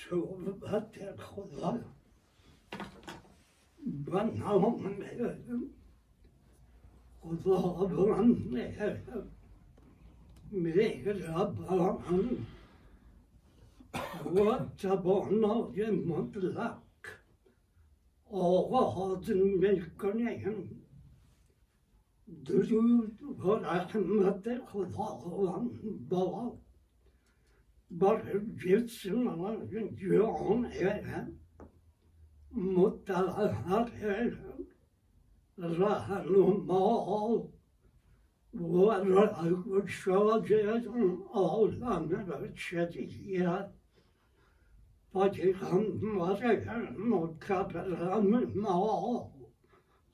صحبت خدا و نام خدا من مهربان و توانای مطلق آغاز میکنیم درود و رحمت خداوند Bare Gudsen og Jørn Ere, Muttalar Ere, Rahanomal, Varagudsjadjan Alanere Chedia, Patikan Marek Mokabran Mal,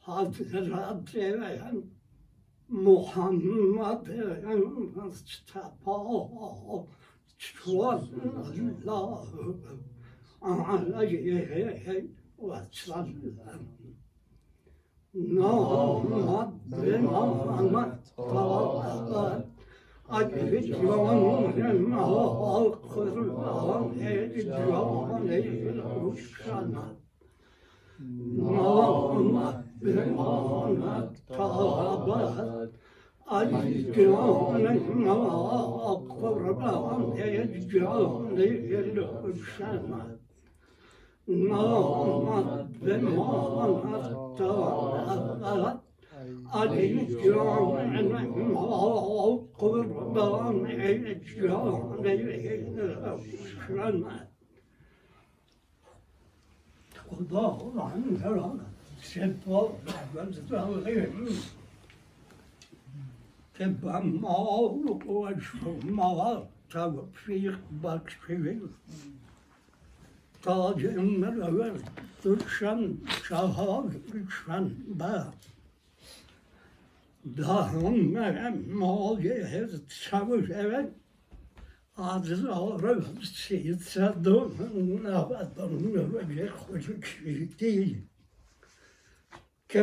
Hadrat Ere, Muhammad Mustafa, Vallahu ala yehe ve sallam. Namad ve namad talabat Acbit yavanın halkırı alan eğri civan eğri kuşanat. Namad ve namad talabat Acbit yavanın halkırı محمد طاقت علي جان ما قربان جان شنت خداوند را سپاس گذاریم که به ما و شما توفیق بخشید تا جمله دوشن چهار شنبه دهم مایه سوره از هزار سیصد و نود و نه خورشیدی که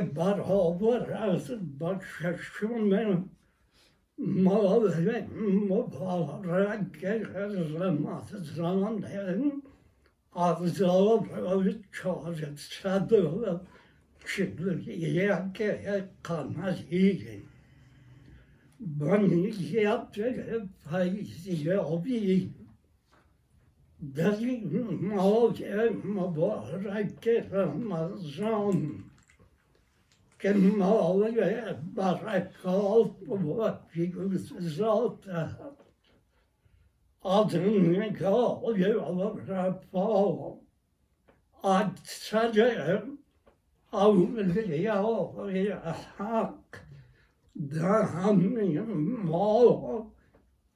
mal ve mobalara gelir matıdranan derin ağzalı böyle çağırır çadırlı çıkılır yerke kalmaz yiyin. Ben yaptırıp faiziyle obiyim. Derin mal که ماه برکات و فیوزات از نگاه رفا اکثر اولیاء حق دهن ما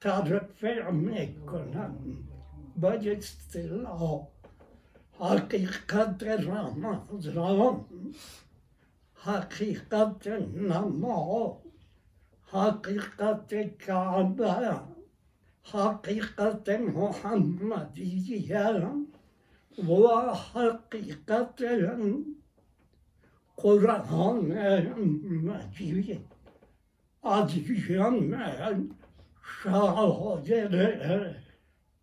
ترفع میکنن با اصطلاح حقیقت رمضان hakikatin namı, hakikatin Kabe, hakikatin Muhammediye ve hakikatin Kur'an-ı Mecid. Adıyamen şahadere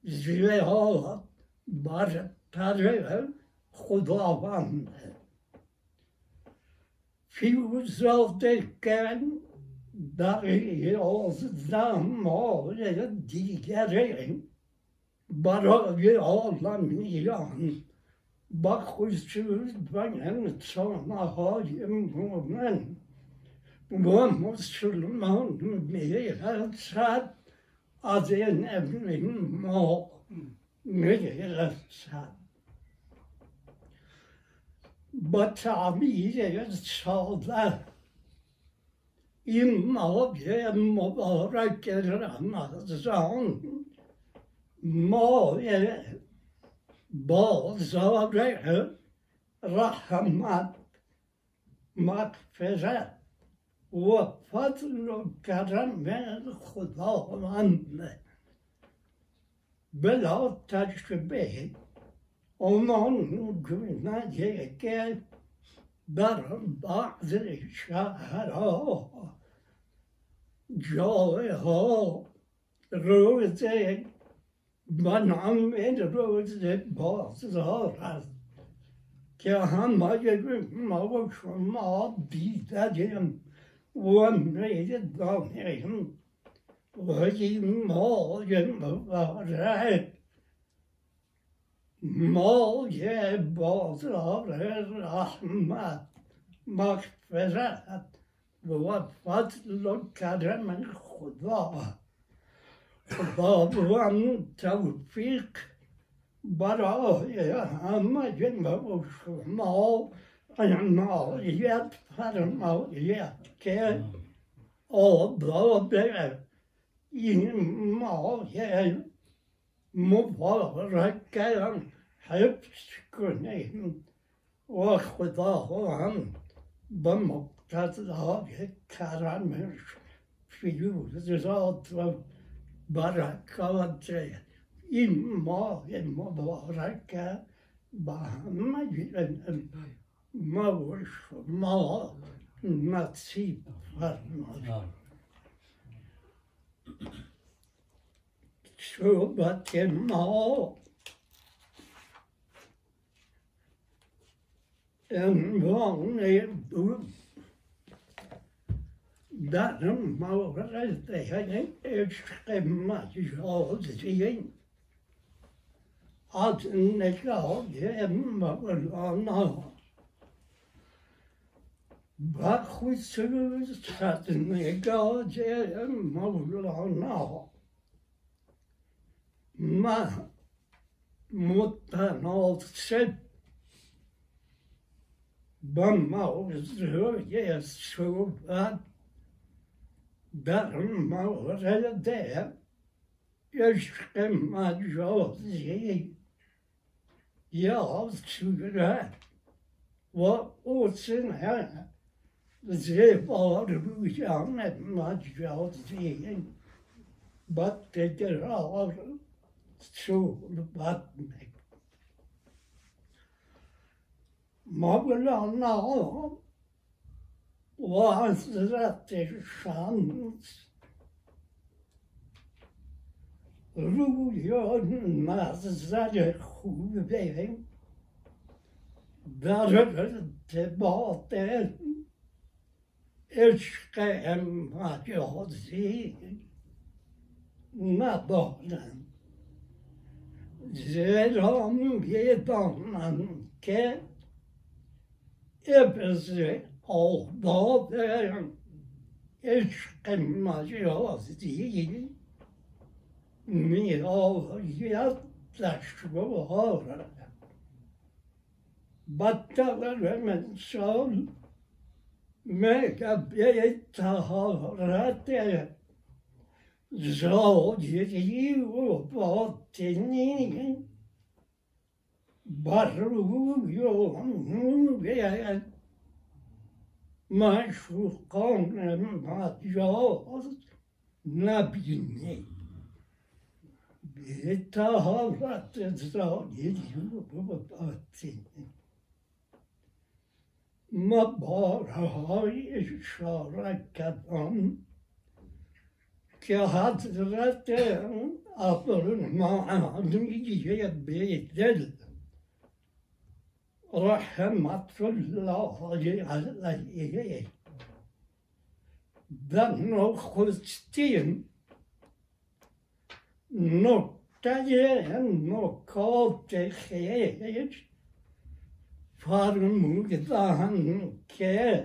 zileha bartare hudavande filozofiken dahi olsam diğeri barı olamayan bakışsız benim sana halim mumen bu Müslüman mirasat azin evin mu mirasat با تعبیر ساده این ماه مبارک رمضان. ماه بازار رحمت مغفرت و فضل و کرم خداوند. بلا تشبه امان گونه که در بعض شهرها جای ها روز به نام این روز بازار است که همه ما و شما دیدیم و می‌دانیم و این مای مبارک مای بازار رحمت مغفرت و فضل و کرم خدا هم توفیق برای همه ما و شما عنایت فرماید که آداب این ماه مبارک حفظ کنیم و خدا هم به مقتضای کرمش فیوزات و برکات این ماه مبارک به همه ما و شما نصیب فرماید صحبت ما Darım mağaraz dayanın üç kımmaz oldu ziyin. Adın ne kaldı emma ana. Bak huysuz satın ne kaldı emma ana. Ma muttan olsun Bamao Zürje Suba Darmao Rede Yaşkema Jozi Yaz Süre Ve Olsun Her Zevar Rüyan Macazi Bat Tedir Ağır Su Batmek می‌کنم مولانا و حضرت شمس روی نظر خوبه در ارتباط عشق مجازی ندارند زیرا می‌دانند که hepsi auch dort eşkınmacı değil. Mir yaklaşma olarak. Battalar hemen sol mekabeye taharate zor yediği batinin و نور معشوقان مجاز نبینی به طهارت ظاهری و باطنی ما بارهای اشاره کردم که حضرت ابرالمعانی به دل رحمة الله عليه بنو خلستين noktaya nokaute خير فرمودن که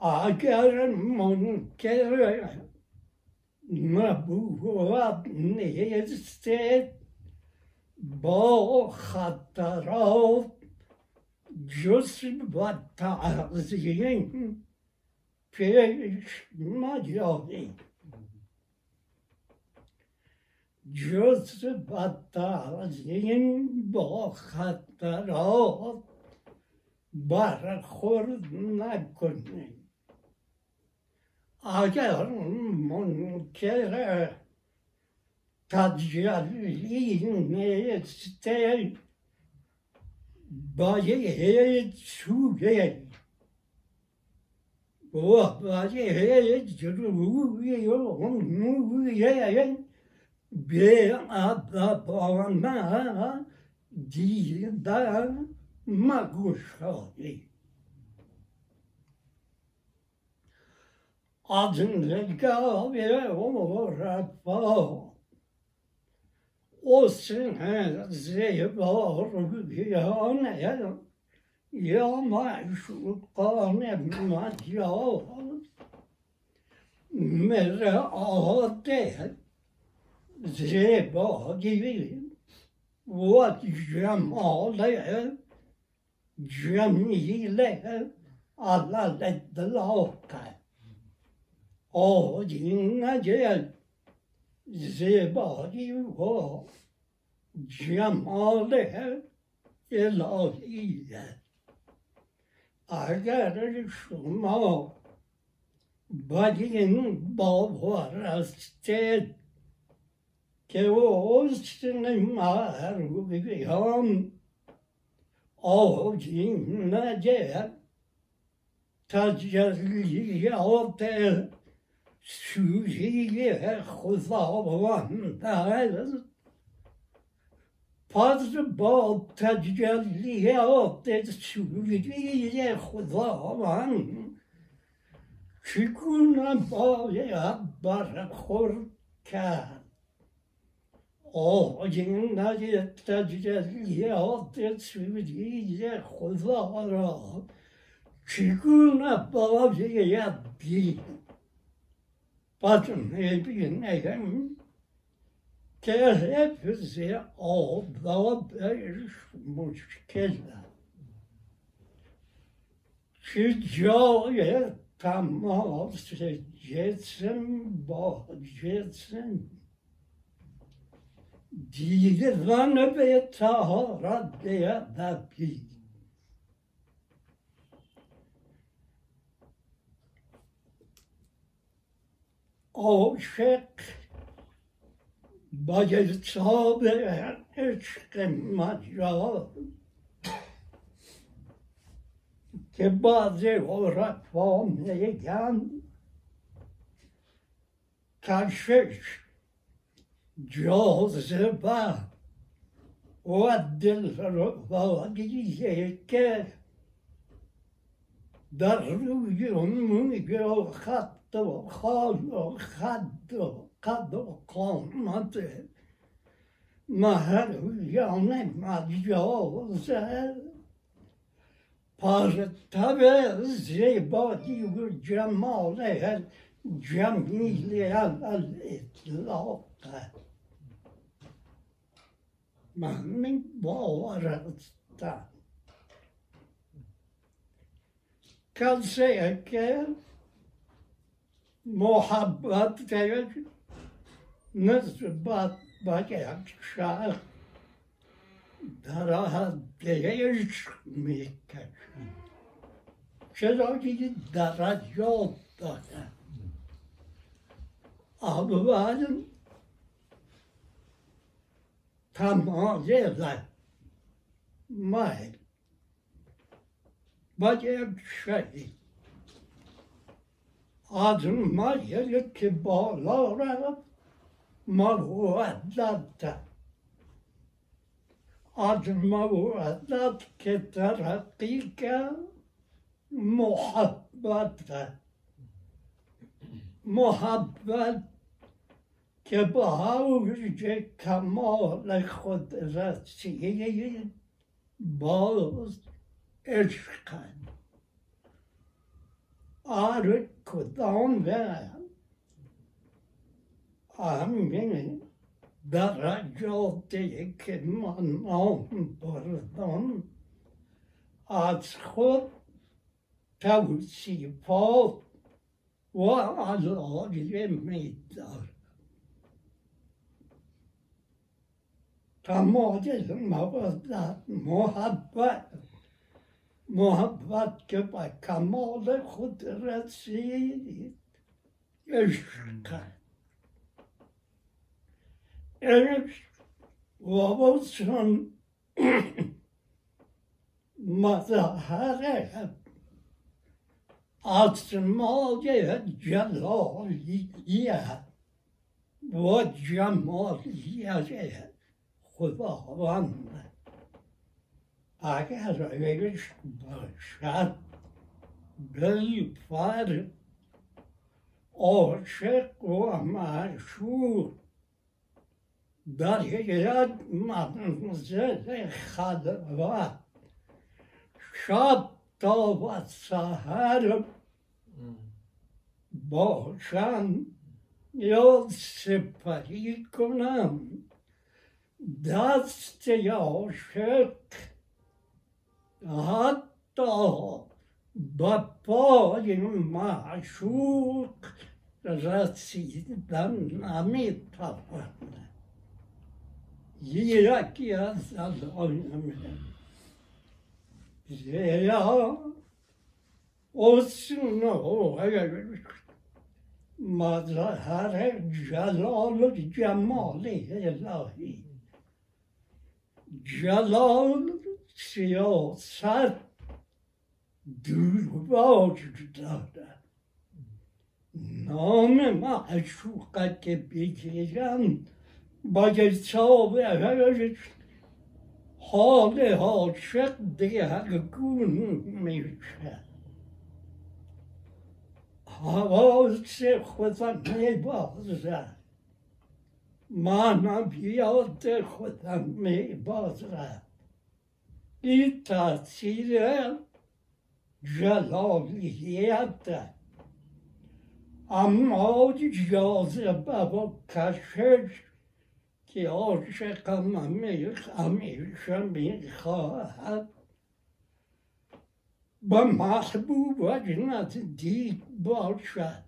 اگر كير نبوت نیستید با خطرات جز و تعظیم پیش مجاری جز و تعظیم با خطرات برخورد نکنیم اگر منکر تجلی نیسته باید سویه و باید روی و نویه به ادبانه olsun he, zeybarum yani ya ya maşukane macav mere ahade zeyba gibi vat cemale cemile Allah o dinle زیبایی و جمال الهیه اگر شما بر این باور هستید که حسن مرویان آدینه تجلیات خداوند است پس با تجلیات سوری خداوند چگونه باید برخورد کرد آینه تجلیات سوری خدا را چگونه باید Batum, Elbigin, Egen, Kez hepsi o oh, beraber müşkilde. Şicaye tamam secetsin, bahçetsin. Dili zanı ve taharat diye de bilgi. عاشق باید صابر عشق مجال که بعضی عرفا میگن کشش جاذبه و دل رباییه که در روی موی و خط kadro, kadro, kadro, kadro kalmadı. Mahar yani macaze. Partabe zibadi ve cemale her cemiliye al itlaka. Mahmin bu arada. Kalsaya gel. محبت نسبت به یک شخص در حد عشق می‌کشید چرا که درجات داره اول تمایل میل با یک شهید از میل که بالا رفت مودت از مودت که ترقی کرد محبت محبت که با اوج کمال خود رسید باز āru ku dāun vē āham vīngi dārā jōl te ki man māun bor dāun āts khut tāu sī pōl wā ālō jī mī dār tā mō jī mā bā dā mō hā bā محبت که به کمال خود رسید. عشق. عشق. و چون مظهر اسمای جلالیه و جمالیت خداوند. اگر عشق باشد بالفرد عاشق و معشوق. در یک منزل خلوت. شب تا و سهر باشم یا سپری کنم. دست عاشق حتی به پای معشوق رسیدن نمی‌تواند. یکی از علائم زیرا حسن و مظهر جلال و جمال الهی. جلال سیاست دور وجود دارد نام معشوقه که بگیرم باید صاحب حال عاشق دگرگون میشه حواس خودم میبازد معنویات خودم میبازد این تاثیر جلالیت اما جاذبه و کشش که عاشقم همیشه می‌خواهد. به محبوب و نزدیک باشد.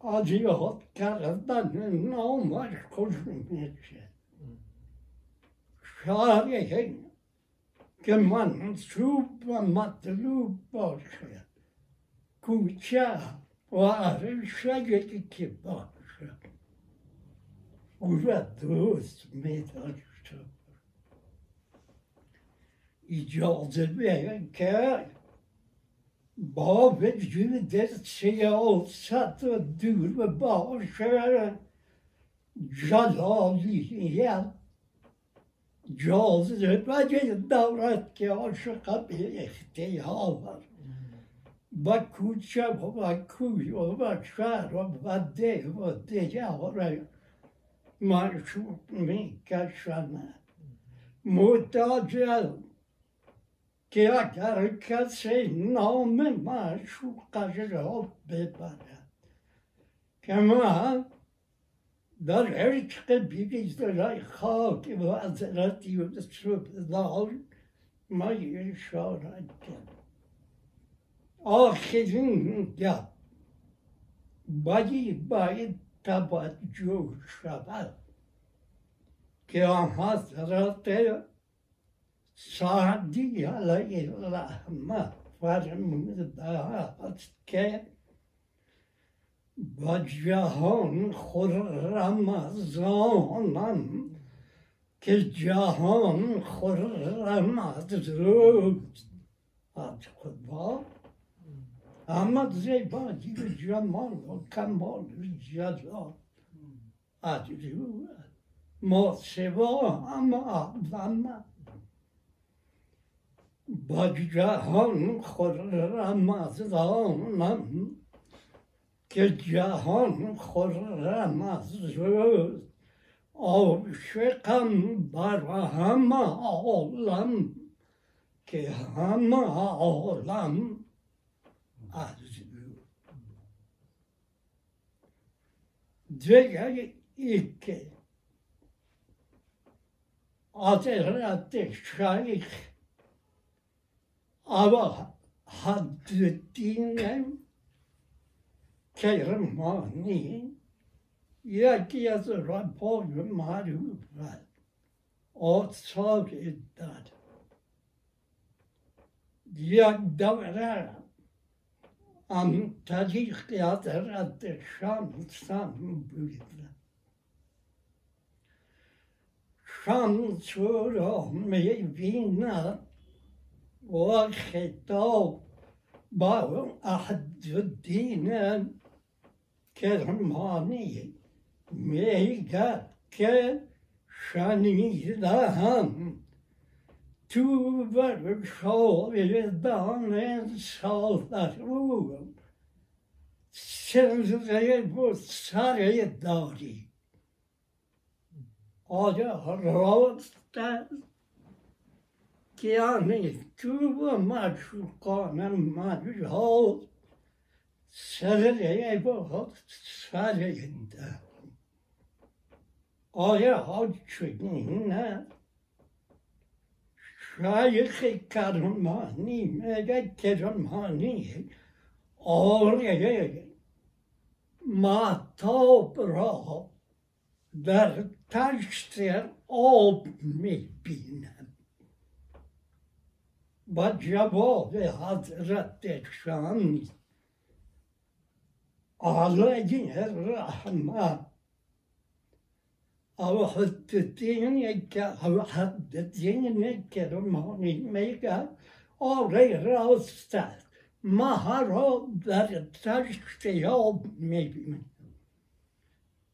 از یاد کردن نامش خوش میشه. Scharigen gemeint super matluborsa, kuça var şageki başa. Ura dost medaşta. İcazet veren kâr. Babet günü dersiye olsa da dürme bağışlara Jalaliye و دور باشه جلالیت جاذبه دارد که عاشق به اختیار و کوچه و کوی و شهر و ده و دیگر معشوق می‌کشند متاجر که اگر کسی نام معشوقش را ببرد که من در عشق بیزرای خاک و حضرت یوسف دار ما اشارت کرد آخرین گپ باید باید توجه شود که آن حضرت سعدی علیه الرحمه فرموده است که و جهان خرم از آنم که جهان خرم از روز از خدا اما زیبایی و جمال و کمال و جلال از روز ما سوا اما اعظم با جهان خرم از آنم که جهان خرم از روز عاشقم بر همه عالم که همه عالم از دیگر ای که حضرت شیخ اما کرمانی یکی از ربای معروف آثار داد یک دوره ام طریق حضرت شمسم بود شمس را می بیند و خطاب با احد الدین کرمانی میگه که شنیدم تو بر شایدان سالرو سرزه بود سر داری. آیا راست که یعنی تو مشوقان مجال بود سر داری آیا چنین نه شایخ کرمانی میگه کرمانی آره ماتاب را در تشت آب می‌بینم با جواب حضرت على جهة الرحمة أو حدتين يكا أو حدتين يكا رماني ميكا أو غير أستاذ ما هرو در تشتياب ميبين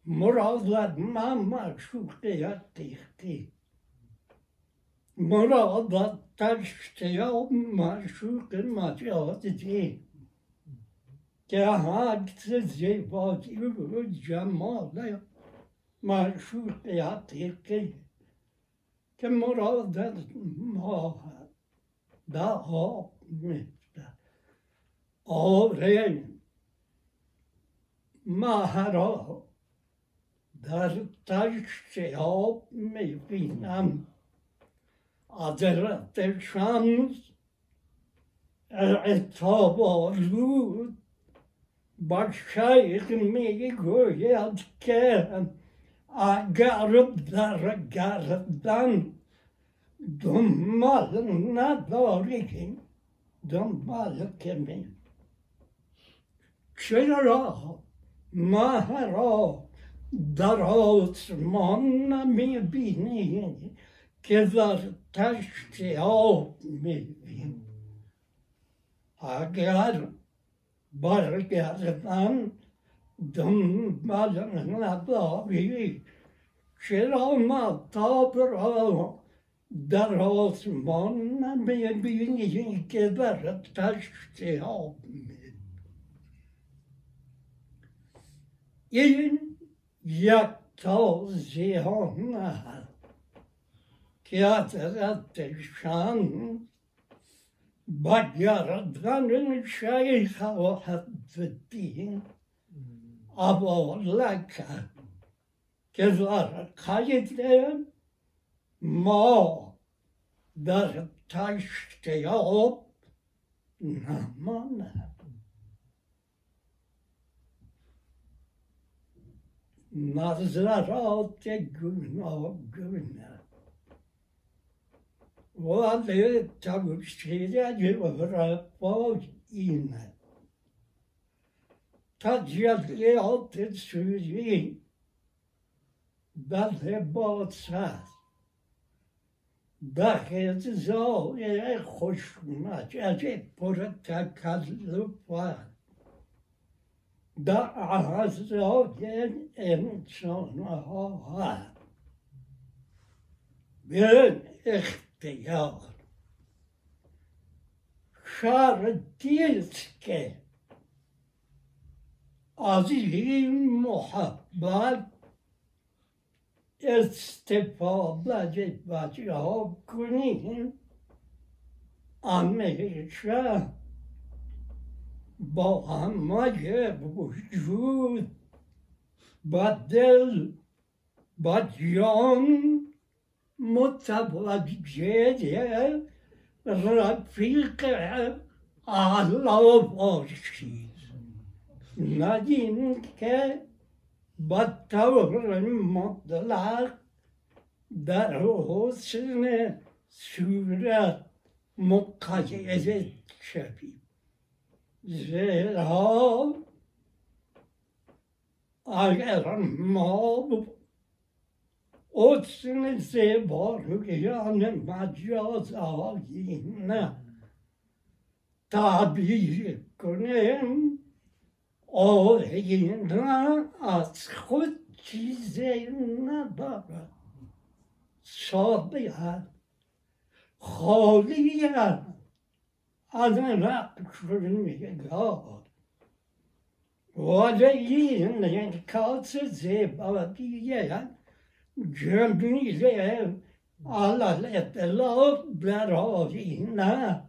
مرادlar ما معشوقيات تيختي مرادlar تشتياب معشوق المعشوقات تيختي که عکس زیبایی و جمال معشوقیت که که مراد ما دها میفته آره. مهرا در تشت آب می‌بینم حضرت شمس اعتاب آلود Başka başayıkmayı göğyatken agarıplar garıptan dummalına doğru gin dummalı kemin. Çıra mahara darot monna mi bini kezar taş tiyop mi bin agar برگردن دنبال نداری چرا مطاب را در آسمان نمی‌بینی که در تشت آب این یک تازیان است که Magyarların çayı mhm. aber din. Ama laka gezar der ma dar taşte ya op namana. Nazlara aldı günah günah. Ulan böyle tam şeyde bırakmam iğne. Ta cihatlı altın sürüyün. Ben de bağıtsa. Dahiyeti zavye hoşuna çecek para takallık var. Da azraven insana var. Ben eh, شرطی است که از این محبت استفاده بچه کنیم همیشه با همه وجود با دل با جان متوجه رفیق اعلا باشید ندین که با طور مطلق در حسن صورت مقید شویم زیرا اگر ما حسن زیبایان مجاز آیینه تعبیر کنیم آیینه از خود چیزی ندارد ساده خالی از نقش نگاه ولی این کاس زیباییه جمیله على الإطلاق براینا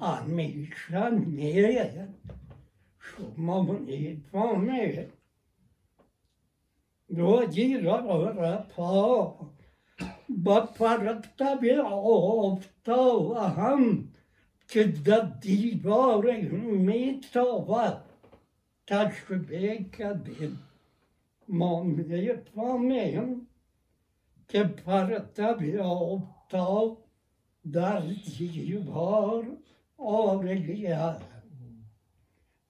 همیشه میره شما می‌فهمید روزی را رفا با پرتب آفتا هم که در دیوار میتابد تشبیه کردیم ما می‌فهمیم که پرتب آفتاب در دیوار آرگیه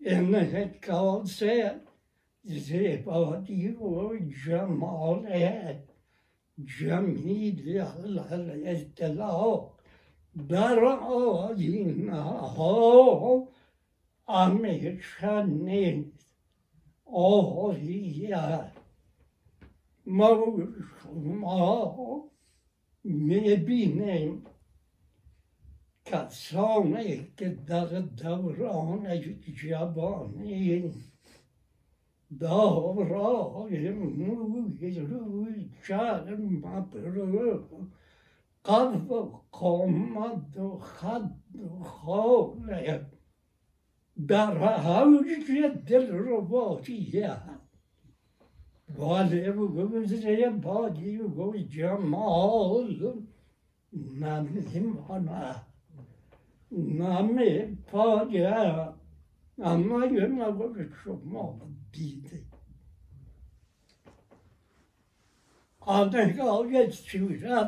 این حکاس زیبایی و جمال جمیل الاطلاع در آینه ها همیشه نیست آریه ما شما می‌بینیم کسانی که در دوران جوانی دارای موی روی چرم مبرو قلب و قامت و خد و خاله در حوج دل رباطیه wāli ebu gubu siraya bā jiyu gubu jiya māo nāmi him hāna nāmi pā jiya āmā yu mā gubu shukmā bīdi ādā kā āgā chīvirā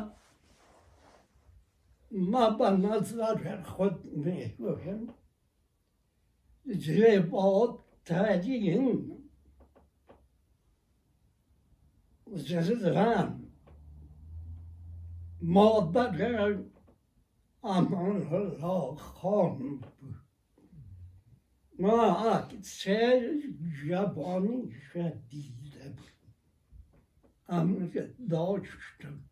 mā bā nā tsā rā khot mē yu him jiya bā tā jiyin زیباترین زن مادر امان الله خان. ما اکثر جوانی دیده بود داشتم.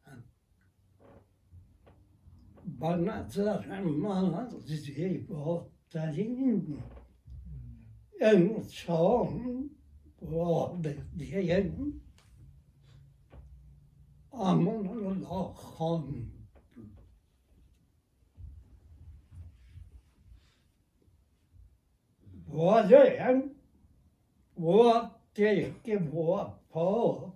به نظر من زیباترین انسان والدین Amanullah Khan. Boğazıyan, boğa tehlike boğa pağa,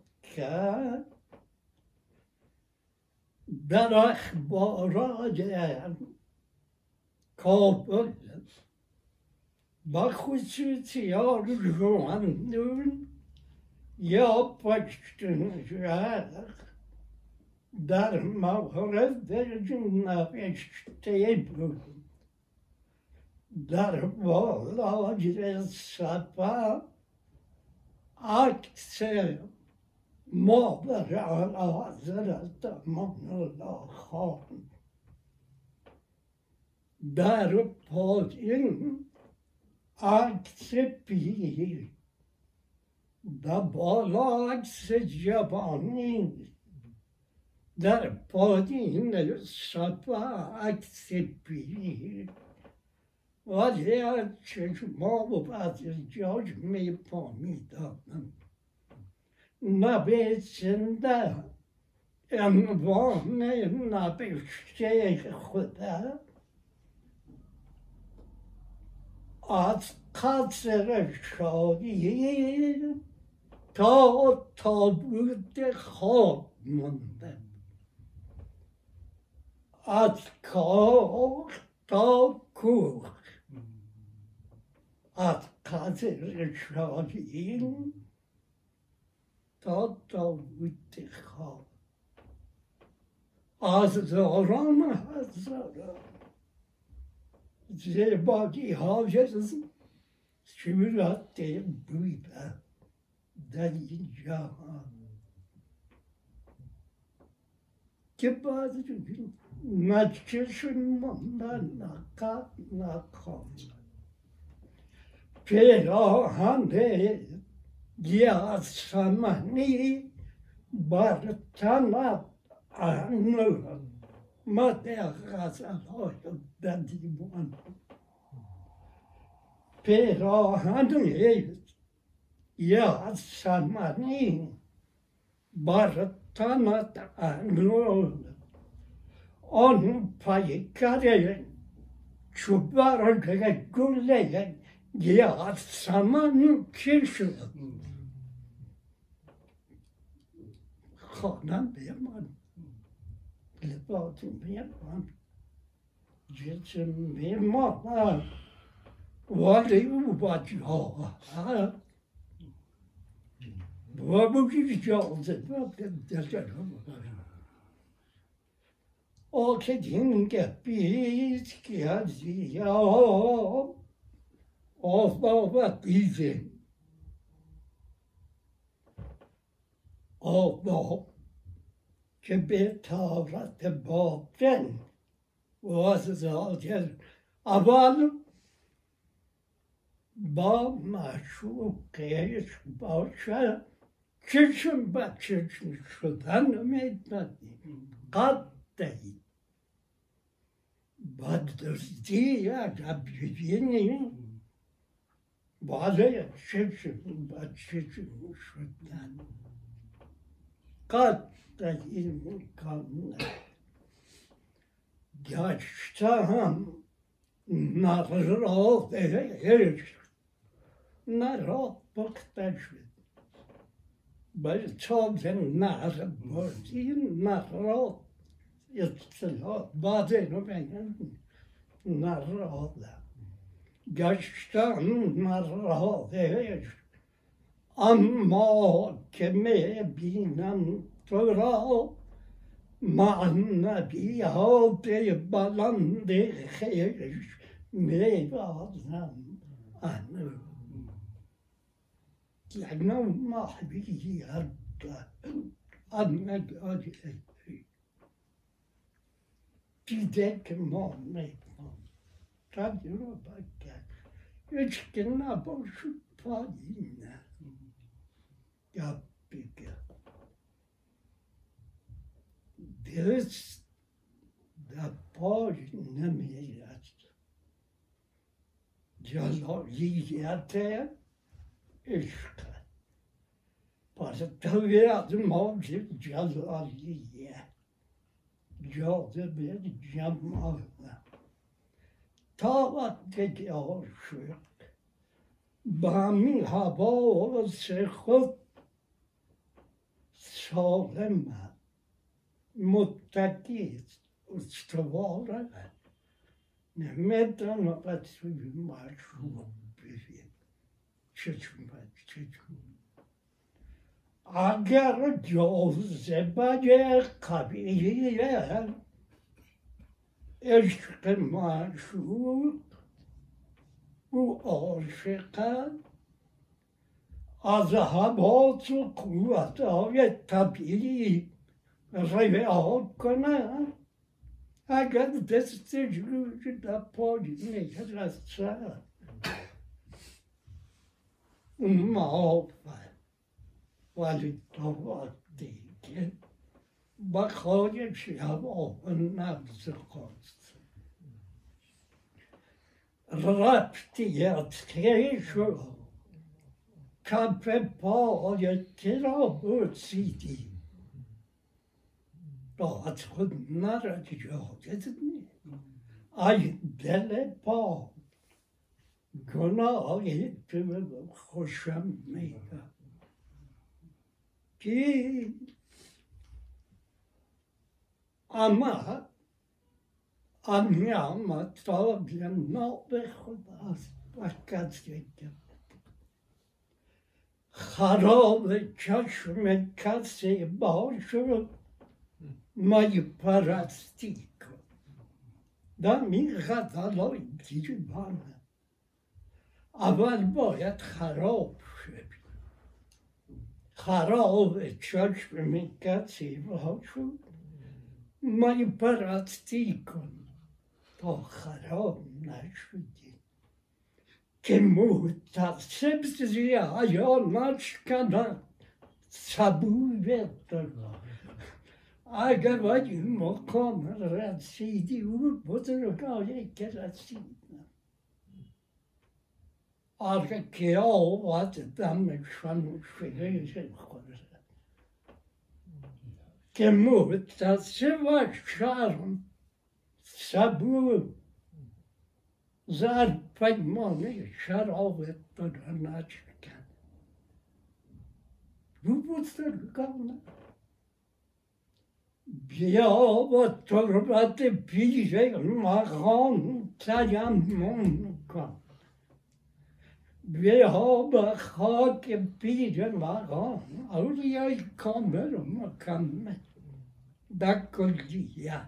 darah bağıracağım, kabul, bakışıç yardımın. در مورد نوشته بود. در بالای صفا عکس مادر اعلی حضرت امان الله خان. در پایین عکس پیر در بالا عکس جوانی پیر ولی از چشما و بعضی جاش میفهمیدم نویسنده عنوان نوشته خدا. از قصر شادی تا تابوت خواب مانده Atkotakur. At Kadir Şahin. Tata Müttikha. Azdoran Hazara. Zebaki Havcaz. Şimülatte Büyübe. Deli Cahan. Kibadır Gülüm. مجکشون ماندن نقد نخواند پیراهن یاسمنی بر تنت انور مده غزل های در دیوان پیراهن یاسمنی بر تنت onun payı payıkları çubara göre gülleyen ya samanı kirşu. Kanan beyaman. Lebatın beyaman. Cilsin beyaman. Vali ubat ya. Bu bu gibi çaldı. Bu bu gibi çaldı. O kedin gebit yazıyor. Of baba bizim. Of baba. Kebe tavrate babden. Boğazı zaten. Abalım. Ba maşuk geç başa. Çirkin bak çirkin şudan meydan. Kat değil. بدرستی عجب ببینی بالای چشم با چشم شدن قد این می‌کنه گشتم نرا عشق نرا بخته شد بل يطلعوا بعضهم بعدين مرة واحدة گشتن مرحاقش أما که می بینم تو را معنبی ها به بلند خیش می بازم أنا لعنو محبی هده أنا داری Gidek Muhammed Kadir'e bak Üç gün boşu fadine. Yaptık ya. Ders da pagina miras. Celaliyete eşka. Parça tabiatım o bir celaliye. جاذبه جمع تا وقتی که عاشق به همین حواس خود سالم متکی استواره نمی‌تونه توی مشروب ببین. چشم چشم agar cozibeye kabileler eşk-ı maşuk bu aşıka azhabat-ı kuvvet-i tabii. Rivâkına agar destecrücü da polini yarasa muhabbet ولی تا دیگه با خواهش هوا و نفس خواست رفتیت خیش و کف پای را برسیدی را از خود نرد جاگت ای دل پا گناه تو خوشم میاد ки ама амяма трогля новых вас показывает. хоробы чашмы кассе бошуру мою парастику. Да ми гадалой дивана. Аввал бояд хароб این غزلای دیوانه اول باید خراب شد خراب چشم کسی شد مای پرستی کن تا خراب نشدی که متصب زیایانش کنن صبور اگر باید این مقام رسیدی او بزرگایی که رسید آره که آواد دمشان شویش خورد که متصب شرم صبور زر پیمانه شراب دادن نچکن bu buzurganı بیا تربت پیر Vi har behag bidra og jeg kommer og kan bekolja.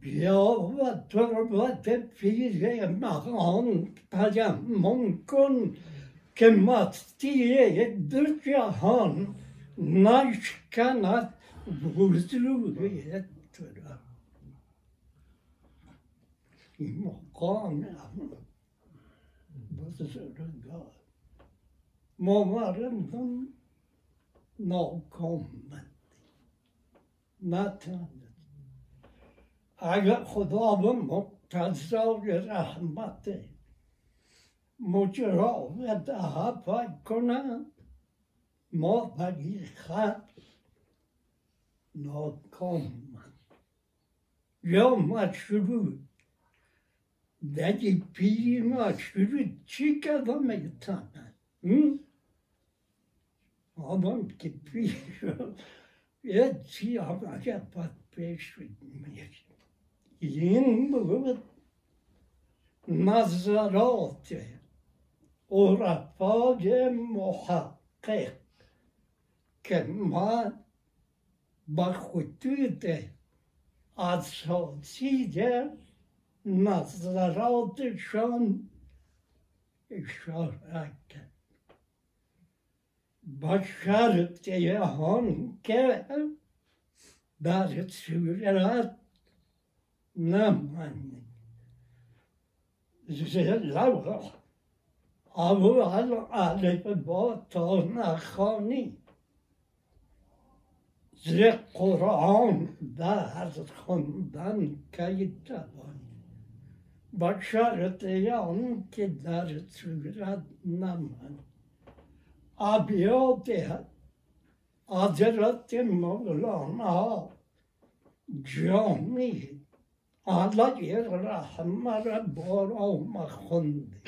Bjava turvate firema on para munkun kematiye dürtya han naşkanat vuzlu yettura. İmokan amur. بزرگی تو را این مقام بزرگان ممرندن ناکامند نتاند اگر خدا به مقتضای رحمته مجراوت هفا کنند ما بری خط ناکام یا مشروع Да не понимаешь, чика вам это надо. Adam gibi etki alacak bak beş milyon. Yeni bu nazarat urafage muhakkik kema bakutüde asosiye نظراتشان اشاره کرد با شرط آن که در صورت نمانید زلوه اول الف با تا نخانی ز قرآن درد خوندن که توانی شرط آن که در صورت نمانی ابیات حضرت مولانا جامی علی رحمه را بارا خونده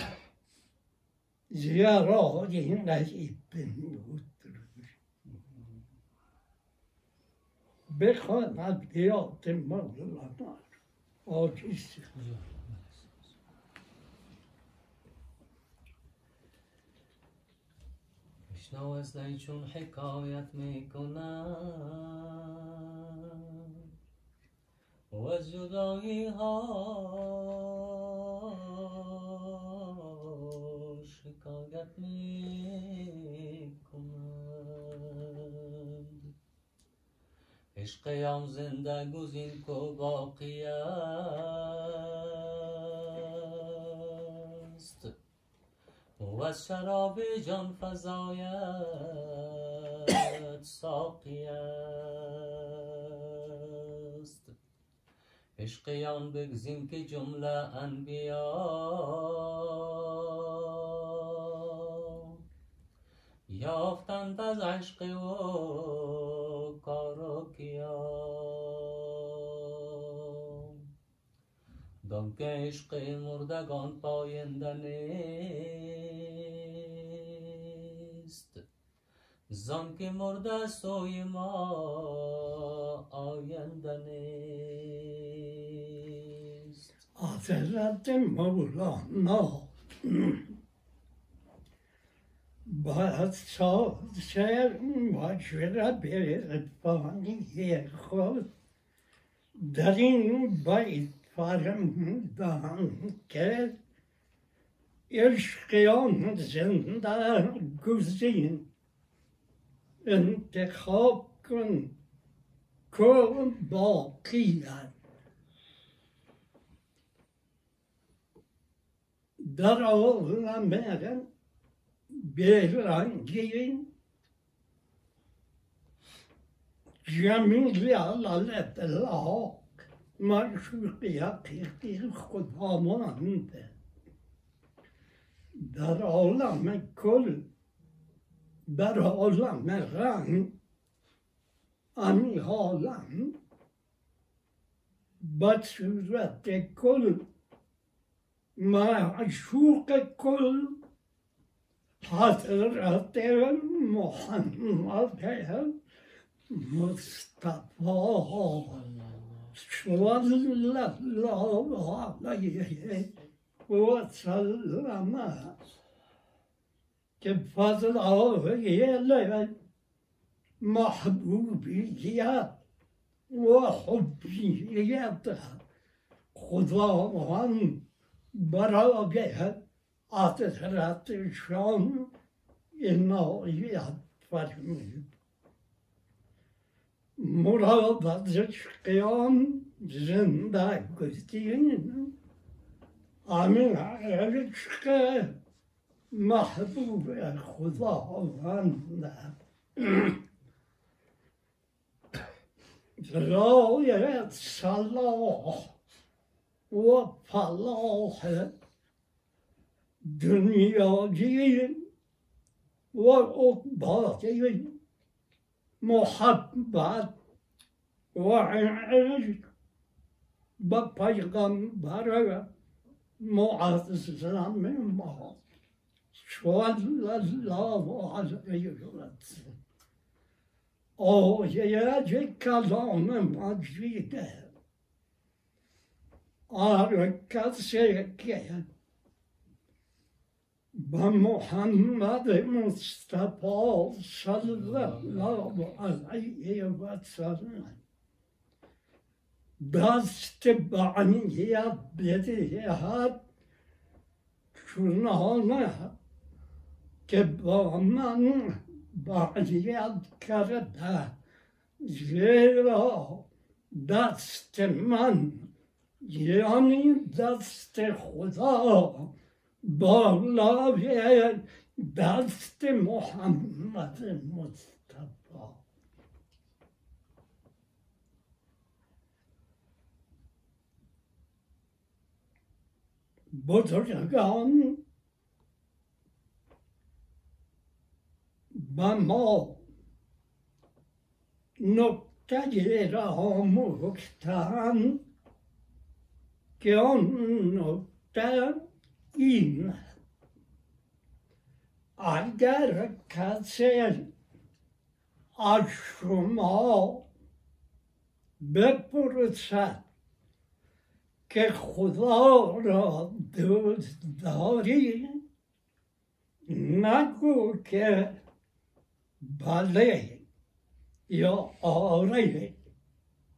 زیارای نجیب بود بخواند بیات مولانا آجیز بشنو از چون حکایت می‌کنم و از جدایی ها شکایت می‌کنم عشق یام زنده گزین کو باقی و از شراب جان فضایت ساقی است. عشقیان بگزین که جمله انبیا. یافتند از عشق و کارو کیا دان که عشق مردگان پاینده نیست. زان که مرده سوی ما آینده نیست. حضرت مولانا باید شعر مجره به عرفانی خود. در این Faremden gel Eşkıyan zindar güzin İntihab kın Kın bakiyen Dar ağına meren Behran giyin Cemil ya lalet Allah'a معشوقی حقیقی خداوند در عالم کل در عالم رنگ امی عالم. به صورت کل معشوق کل حضرت محمد مصطفى عليه وسلم که فضل آقای محبوبیت و حبیت خداوند برای حضرتشان عنایت Muradadır çıkıyorum zında gözün Amin er çıkı mahbub er huda olanda Râyet salâh ve falâh Dünyacıyım ve ukbâcıyım muhabbet ve ilk ve peygambere muazzami muhabbet. Sallallahu aleyhi ve sellem. O yiyecek kazanı macide. Arkası gelen به محمد مصطفی صلی الله علیه و سلم دست بعنیت بدهد چنانه که با من بعدیت کرده زیرا دست من یعنی دست خدا بالای دست محمد مصطفی بزرگان به ما نکته را آموختند که آن نکته این اگر کسی از شما بپرسد که خدا را دوست داری نگو که بله یا آره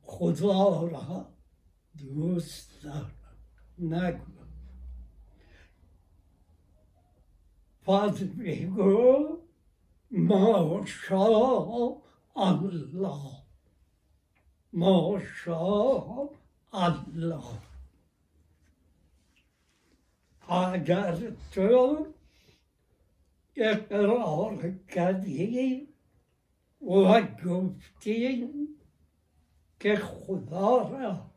خدا را دوست دارم نگو پس بگو ماشا الله ماشا الله اگر تو اقرار کردی و گفتی که خدا را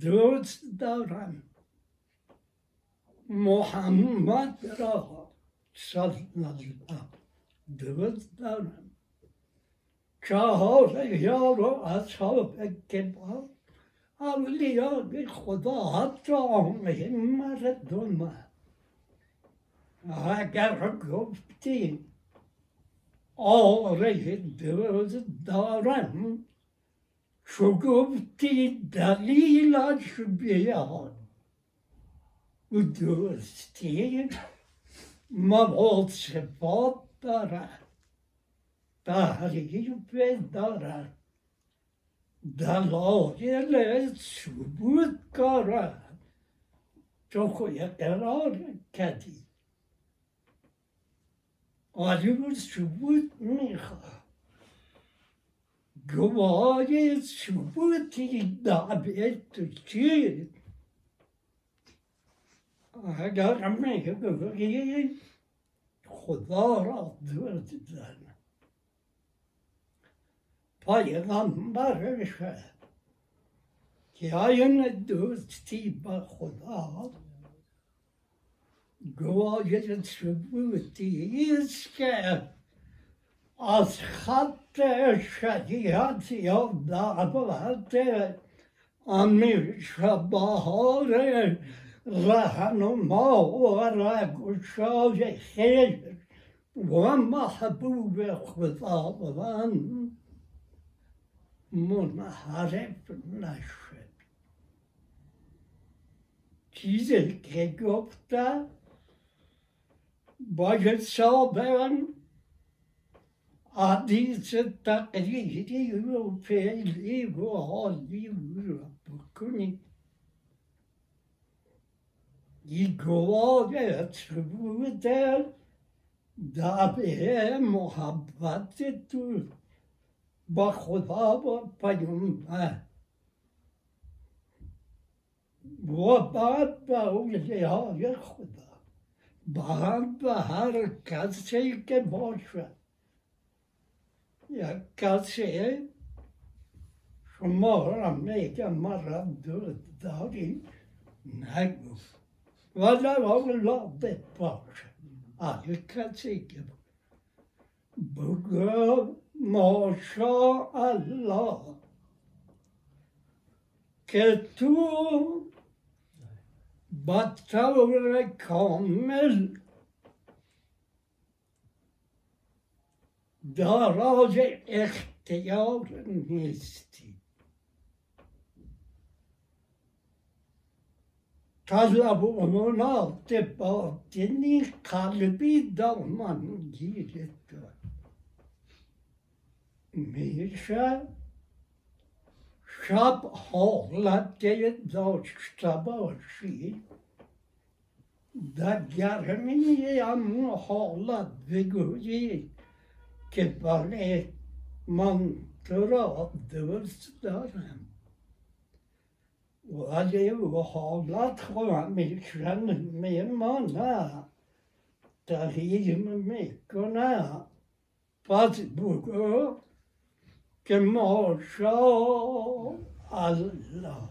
دوست دارم محمد را صلی الله دوست دارم. چهار یار و اصحاب کتاب اولیاء خدا حتی مردم اگر گفتی آره دوست دارم. چو گفتی دلیلش بیار. و دوستی مواد صفات دارد تحریف دارد دلایل ثبوت دارد تو خود قرار کردی آدم ثبوت می‌خواد گواهی ثبوتی دعوت چیه اگر میگه خدا را دزدن پیغمبرش که این دوستی با خدا. گواهی ثبوتی است که از خط شریعت یا دعوت امیر شبهار lahan o ma o ar a gouchañ e c'hezet. Oam ma ha bouv e c'hwezal an. Mon a harep lachet. Tizel kregopta, bajet sa bevan, a dizet ta kredi eo pe livo a livo a این گواه ثبوت دعوه محبت تو با خدا و پیامبر و بعد به اولیای خدا بعد به هر کسی که باشد یک کسی شما را میگه مرا دوست داری نگو ولی اولاد باشه اگه کسی که بگو ماشا الله که تو با طور کامل دارای اختیار نیستی Tazlabu onun altı bahtini kalbi dalman giretti. Mirşa şap hola deyip zavçtaba şi. Da germini yamu hola ve gözü kebale mantıra dövürsü darım. و حالت خواهم میشن میمانه تغییر می‌کنه پس بگو که ماشا الله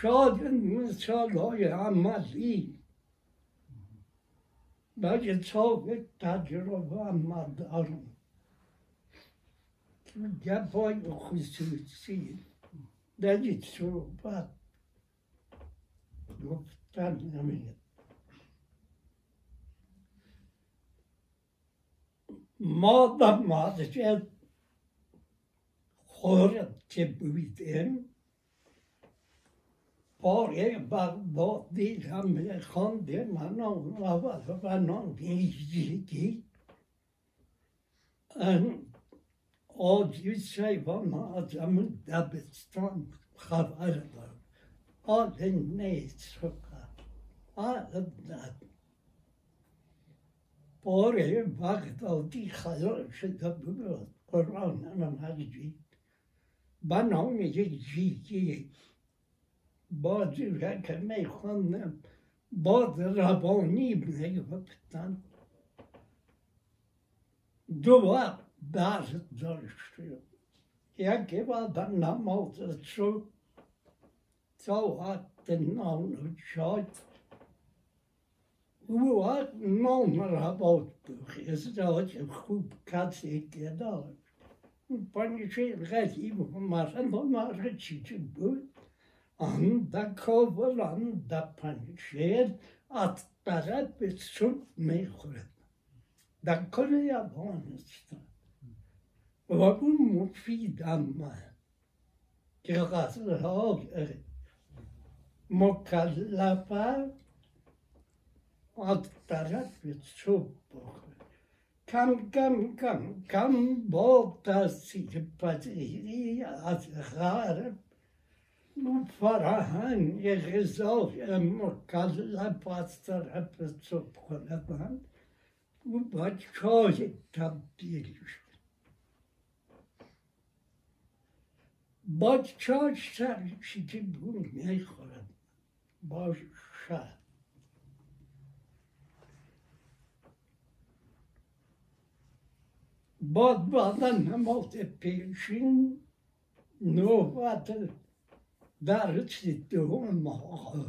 شاید مثال های عملی بلکه ثابت تجربه هم دارم گپای خصوصی dāji tsūru bāt dōk tān nāmiñi. Mā dāb mā dāj ād khōrā tē būwī tēn, pār ē bāk bā dī dhām mē khān dē mā nāng mā bā dhā bā nāng dē yī jī kī. Ān باره بغدادی هم خانده من آمد و نان بیجیگی آجی شیوان از همون دبستان خبر دارم آل نیست سکر آل ند باره بغدادی خیال شده بود قرآن نمجید بنام جیجی bazen doorgestuurd. Ja, ik heb dat nam altijd zo. Zo had den anderen Zeit. Hoe had mannen about is dat een groep kat ik je daar. Panje red iemand maar en dan maar het ziet boot. An da kower an da panjeer at dat bet zo meegroet. Dan kon je ja bonus staan. مفید اما که غزلها مکلفه از طرف بخورد کم کم کم کم با تاثیر پذیری از غرب. فرهنگ غذای مکلف از طرف صبحانه من و با چای تبدیل شد. با چای سر چیزی بود می‌خورد باشد بعد بعد نماز پیشین نوبت درس دوم آقا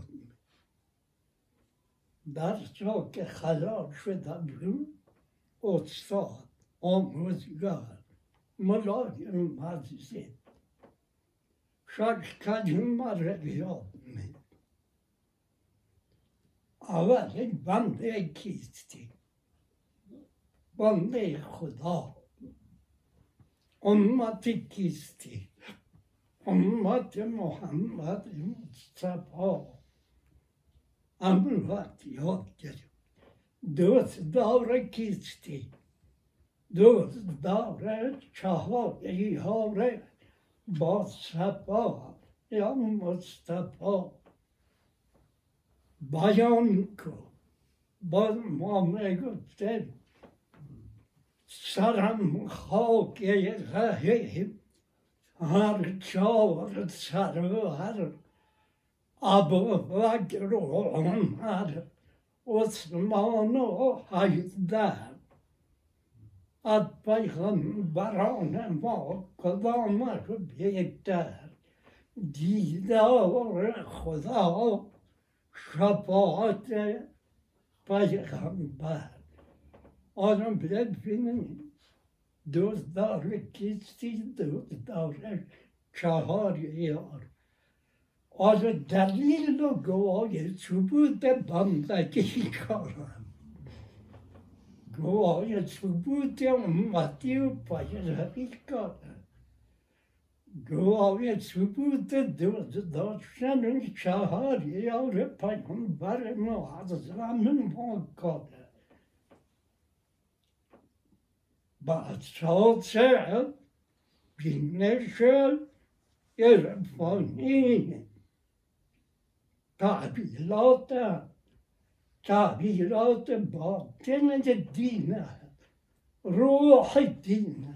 در جا که خلال شده بود استاد آموزگار ملایم عزیزی می اول بنده کیستی بنده خدا امتی کیستی امت محمد مصطفی امروز یاد گرفت دوست داره کیستی دوست داره چهاری هاره Mustafa, ya Mustafa, bayan ko, bazmam egüpten, saram halk rahim, har çağır sarılar, abu vakir onlar, Osmanlı haydar. از پیغمبران ما کدامش بهتر دیدار خدا شفاعت پیغمبر آدم ببینید دوست داره کسی دوست داره چهار یار آن دلیل و گواهی ثبوت بندگی کارم Главец мотив поехал. Главец выбуде дошен чагар яре пайгамбарим азамин волкот. Batsalce binleşel erfani. Tabilata. تعبیرات باطن دین روح دین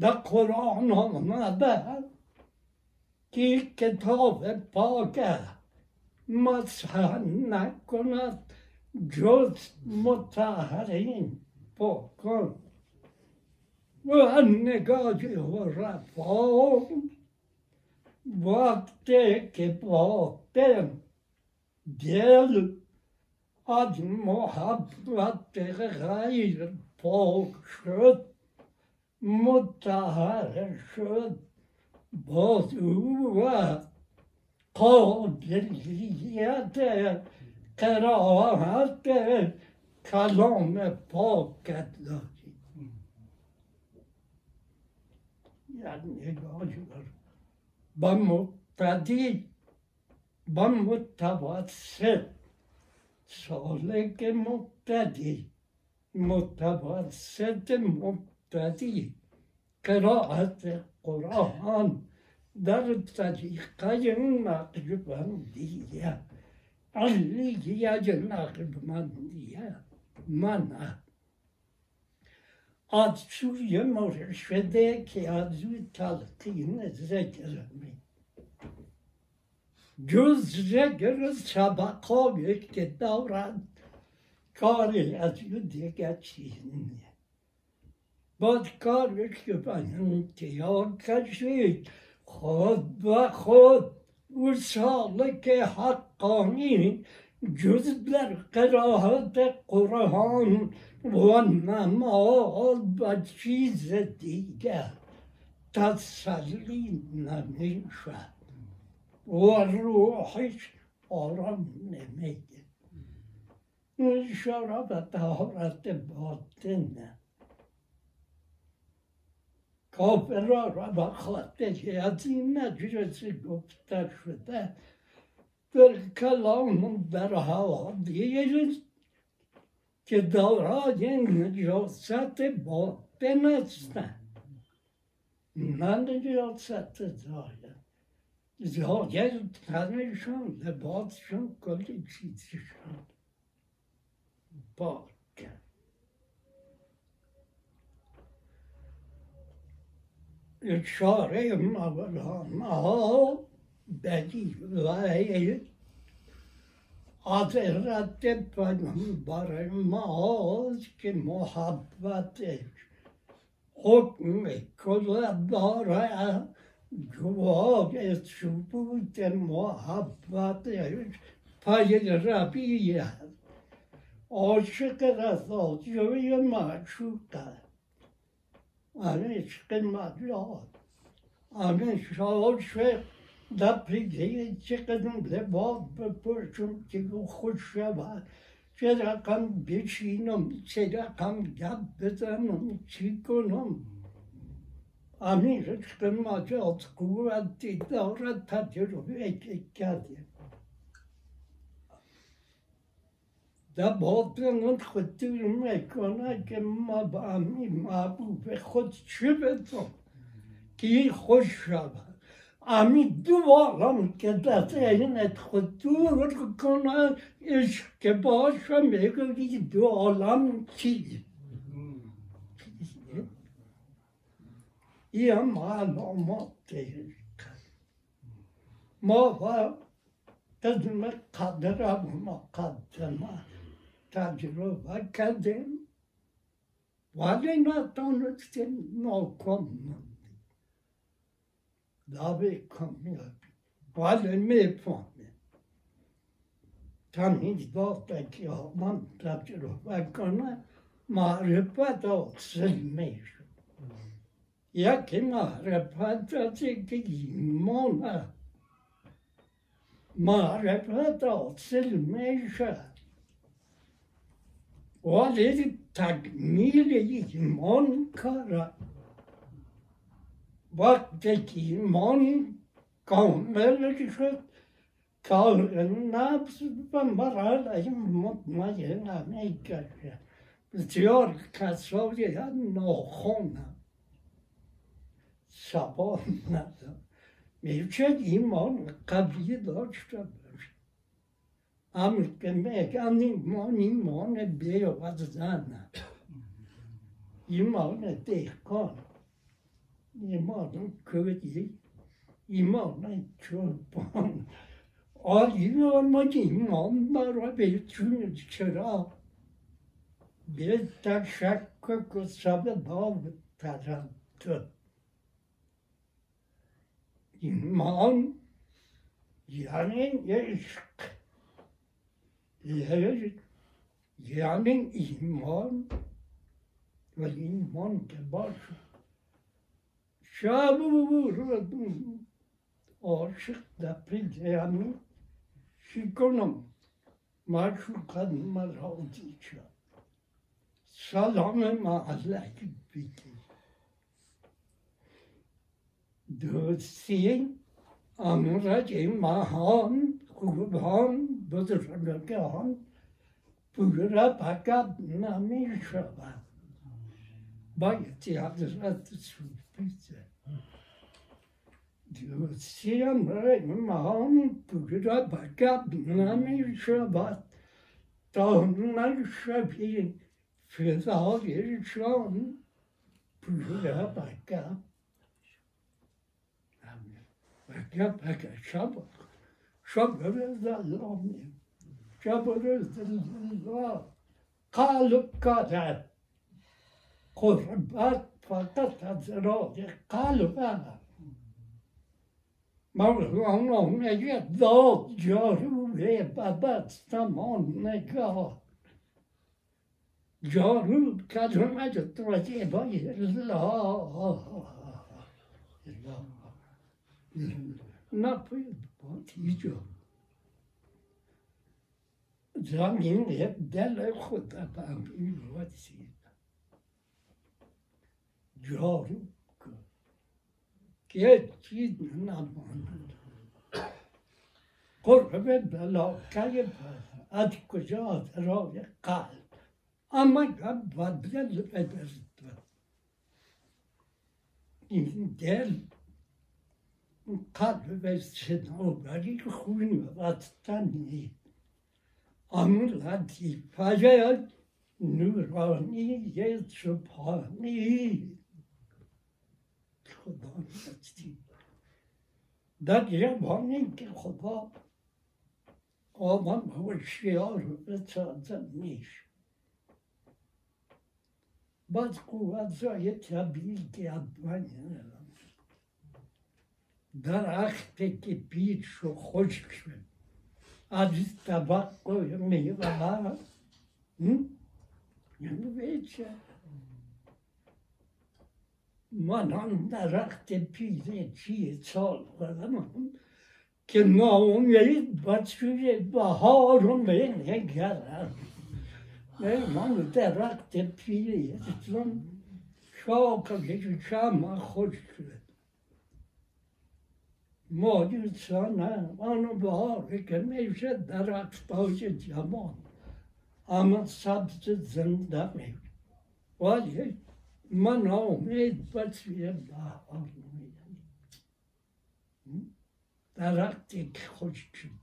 در قرآن آمده که کتاب پاک مسح نکند جز متحرین بکن و نگاه رفا وقتی که باطن Gel ad muhabbet gayr pokşut mutaharşut bozuva kabiliyete keraate kalam paketler. Yani ne diyorlar? Ben muttadi یعنی نگاه با مقتدی با متوسط سالک مقتدی متوسط مقتدی قرائت قرآن در طریقه نقشبندیه علیه نقشبندیه من از سوی مرشده که از او تلقین ذکر می ذکر سبقایی که دارد کاری از او دیگه چیز نیست. باید کارش که باید تیار کشید. خود و خود او سالک حقانی جز در قرائت قرآن و نماز و چیز دیگر تسلی نمی‌شد و روحش آرام نمیگه اشاره به طهارت باطنه کافرها را به خاطر از این مجلس گفته شده در کلام در حوادیث که دارای نجاست باطن هستند نه نجاست ظاهر ظاهر تنشان لباسشان کلی چیزشان پاک اشاره مولانا بدی و حضرت پیغمبر ماست که محبتش حکم کل داره جواب ثبوت محبتش پیروی است عاشق رضا جوی معشوق است آن عشق مطلاب آن عاشق در پیده چقدر لباس بپرسم که خوش شود چه رقم بشینم چه رقم گپ بزنم چی کنم ამის ხმაჭა ოცხურანტი და ორანტაჯერო ეკეკადე და ბოლტენ ხოთი მეკონა კემა ამი მაბუ ხოთ შებეთო კი ხოშაბა ამი დუალამ კედაც ენეთ ხოთუ რკონა ეშ კებოშა მეკოგი დუალამ ჩიჯი Ia mano mote. Mova tadma kadra buma kadma. Tadrova kadem. Vadena tonu sen no kom. Davi kom ya. Vaden. Tam hiç dosta ki olmam tadrova kana marifet olsun meyir yakimare patratiki mona mare patat silmeşa valil takmili monkara vakteki mon kavmel şut kavmel nabz bambaralay mutmayen amikaşa diyor kasovya nohona ایمان معرفت حاصل میشه ولی تکمیل ایمان کاره وقتی که ایمان کامل شد کار نفس و مرحله مطمئن نمیکشه بسیار کسایی ناخونم سبا ندارم میشه ایمان قوی داشته باشه İman yani yarışık. Yarışık. Yani iman ve iman tebaşı. Şabı vurdum. Aşık da peygamber. Şikonum. Maşukan maraldıça. Salamım aleyk bitti. durchziehen. ಅಂಗ್ರಾಜಿ ಮಹಾನ್ ಕುಭಾನ್ ಬದುಸಂಗಹಾನ್ ಪುರ ಪಕ ನಮಿಷವ ಭಕ್ತಿ ಹಜರತ್ ಸೂಪಿಸ ಸಿಯಂ ರೈ ಮಹಾನ್ ಪುರ ಪಕ ನಮಿಷವ ತನ್ನಷಭಿ ಫಿದಾಗಿಷಾನ್ ಪುರ ಪಕ شد سلام معلق بیدی دوستی امرج مهان خوبان بزرگان پورا پکت نمی شود باید حضرت صوفیزه دوستی امرج مهان پورا پکت نمی شود تا نشوی فضایشان نا فید بونتی نیجو زمین یه که کیه چی نه نه بونند قربونت دل لا کایم اد کوجات را یه قلب اما بابدل قدرت این دل قلب صنوبری خون وطنی آن لطیفه نورانی سبحانی. خدا نزدی در جوانی که خدا آدم هوشیار بسازد میشه باز قوتهای طبیعی که اول درختی که پیچ و خشک شد از توقع میوه نمیشه من آن درخت پیره چی سال قدم که ناامید بچه بهار رو نگرم من درخت پیره چون شاکه شما خوش شد ماجوسانه آنو بهار که میشه درخت های جوان اما سبز زنده میشه ولی من آمید بچه بهار میدنی درختی که خوش بید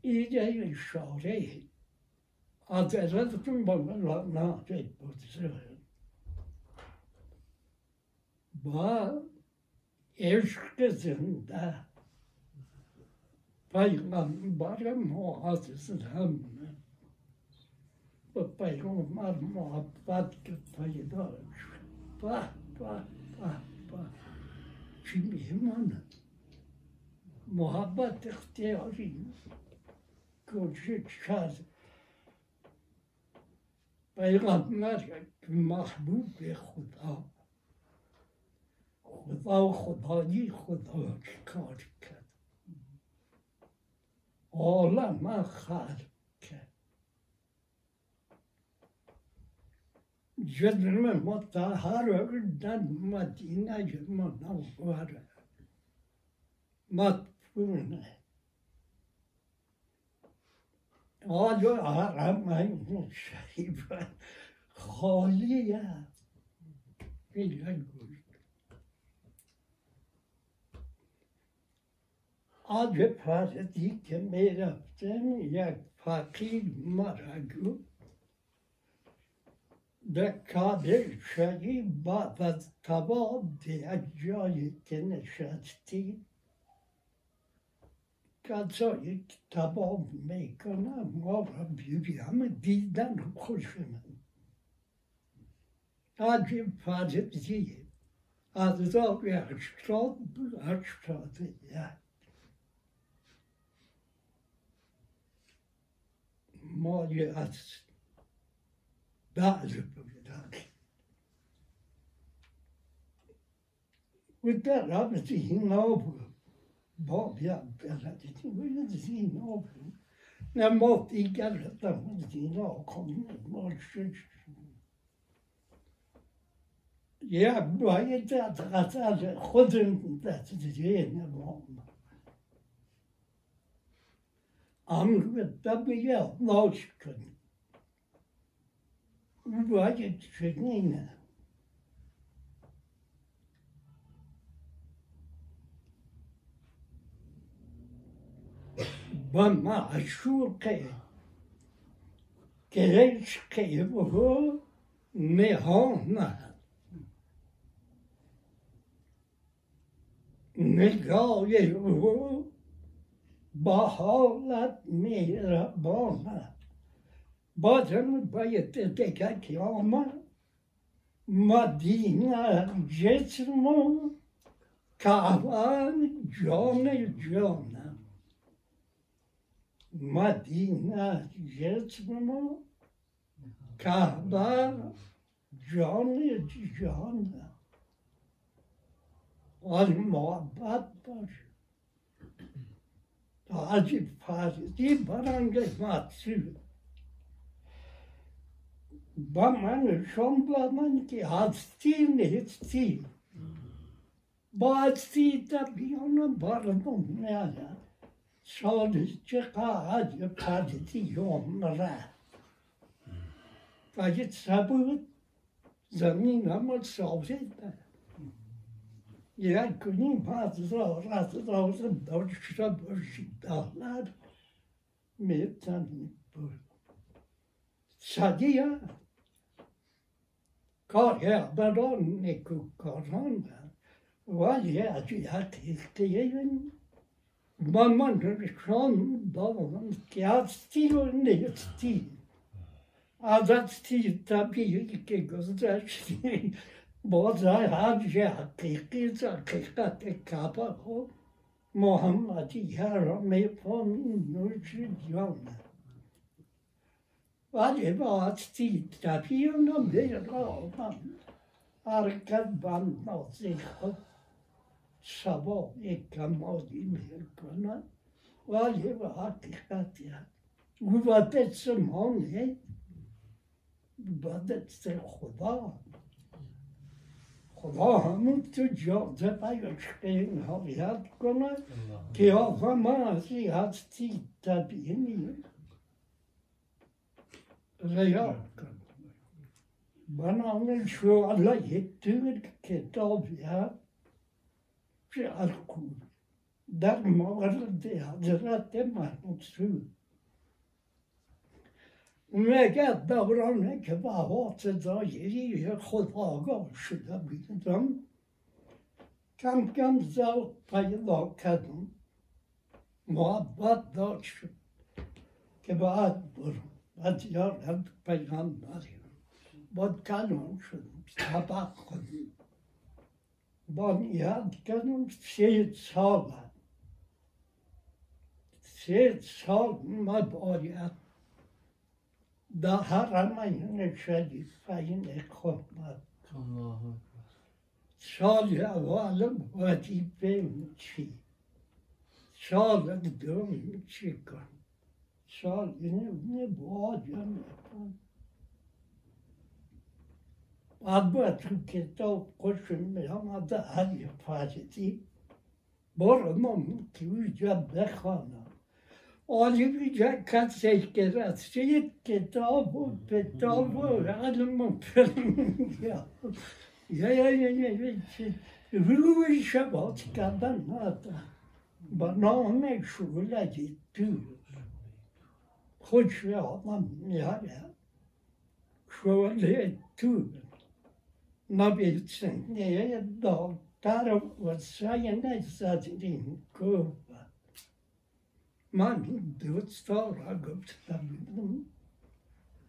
اینجا اشاره حضرتتون با من ناده بزرگ Bu eşk kızında Peygamber Muhammed'in bu peygamber muhabbet peyda bah bah bah bah kim imanı muhabbet ihtiyacı gözü çıkar peygamber mahbub ve huda خدا خدایی خدا کار کرد. عالم خلق کرد. جسم مطهر در مدینه منوره مدفونه. آیا حرمین شریف خالیه. میگن پردی که می رفتم یک فقیر مرا گفت در کابل شدی بعد از تباد یک جایی که نشستی کسایی که می‌کنم ما را بیوی همه دیدن خوش من آج پردی از راه هشتاد هشتاد یک moglie a dare proprietario. Och där har vi inte hinna av babjabberättet. Det inte hinna av. När mat i gallret där hon inte hinna av kom morgonen. Ja, då har jag inte alltså, att alla skötte. Angrıda Lausken. Uvadet Şenine. Bama aşurke, gereçke bu mehana. Ne gayet bu با حالت مهربانه بازم باید دیگه که آمد مدینه جسم و کعبه جان جانم مدینه جسم و کعبه جان جانم از محبت باشه Haji Parangamatsu. Bamane Shombaman ki Hatsin Hitsin. Baatsi tabi ona barnum nala. Sodis chaka Haji Paditi Yomra. Kajit sabut. Zamin amal sabit. Jer koním má zrovna, zrovna další boží dále, mi tam Sadia, kar jag baron i kukaran, vad jag jag tyckte jag Mamman rükan babamın kıyastil ne yıktı. Azat tabii ki gözler طبیعی که گذشتی باز هر حقیقی حقیقت کعبه ها محمدی را میفهمیم نوش جان ولی با هستی طبیعی نمیرم حرکت بند نازی خود شبا یک کمالی میکنن ولی به Rahamutsu Jordabay Oczkein Horiatkona Keorama Sihatsi Tabieni Reatkona Bananel Shuala Yetur Ketorvia Shiatku Dar Moral de Hazrat Mansu میگه دورانه که به حواس ظاهری خود آگاه شده بودم کم کم ذوق پیدا کردم محبت داشت که باید برم و زیارت پیغمبری با کلام شدم سبق خودم با یاد کردم سه سال سه سال باید در حرمین شریفین خدمت سال اول وظیفه چی سال دوم چی کن سال اینه باید میکن البته کتاب خوشم میآمده هر فارسی برو من که اونجا بخوانم Olivia Casagrassi, Gestapo, Gestapo, Adamım, ya. Ya ya ya ya. Vruva Şabatska'dan hatta bana ona şugula gitti. Hoş ve aman ya ya. Şöyle etti. Ne bilsin, neye dağ, taraf varsa yine sadece ko. Man død står og gått sammen.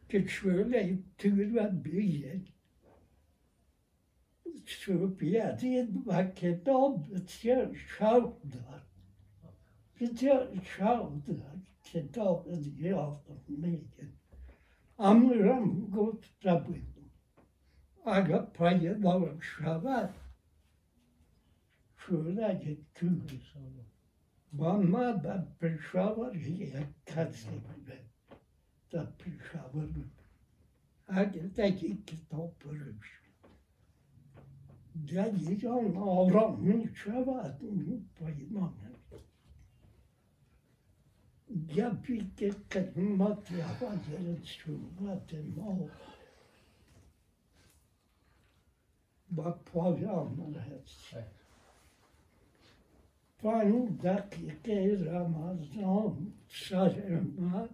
Til sjøl er tur av byen. Så bjergen var ikke dobbelt sjølskjavner. Sjølskjavner til dobbelt gravmegen. Amram gått fra byen. Aga prayer var sjøvær. Sjøl er det tur. Mama da Peshawar ही अच्छा से मिले da Peshawar. Hadirdeki kitapları Geleceğim avramın şevatını payına Ya bir de kırmat yapacağız şurbatın o Bak pavyamlar hepsi. Evet. Payundaki Keira Amazon Sajermá.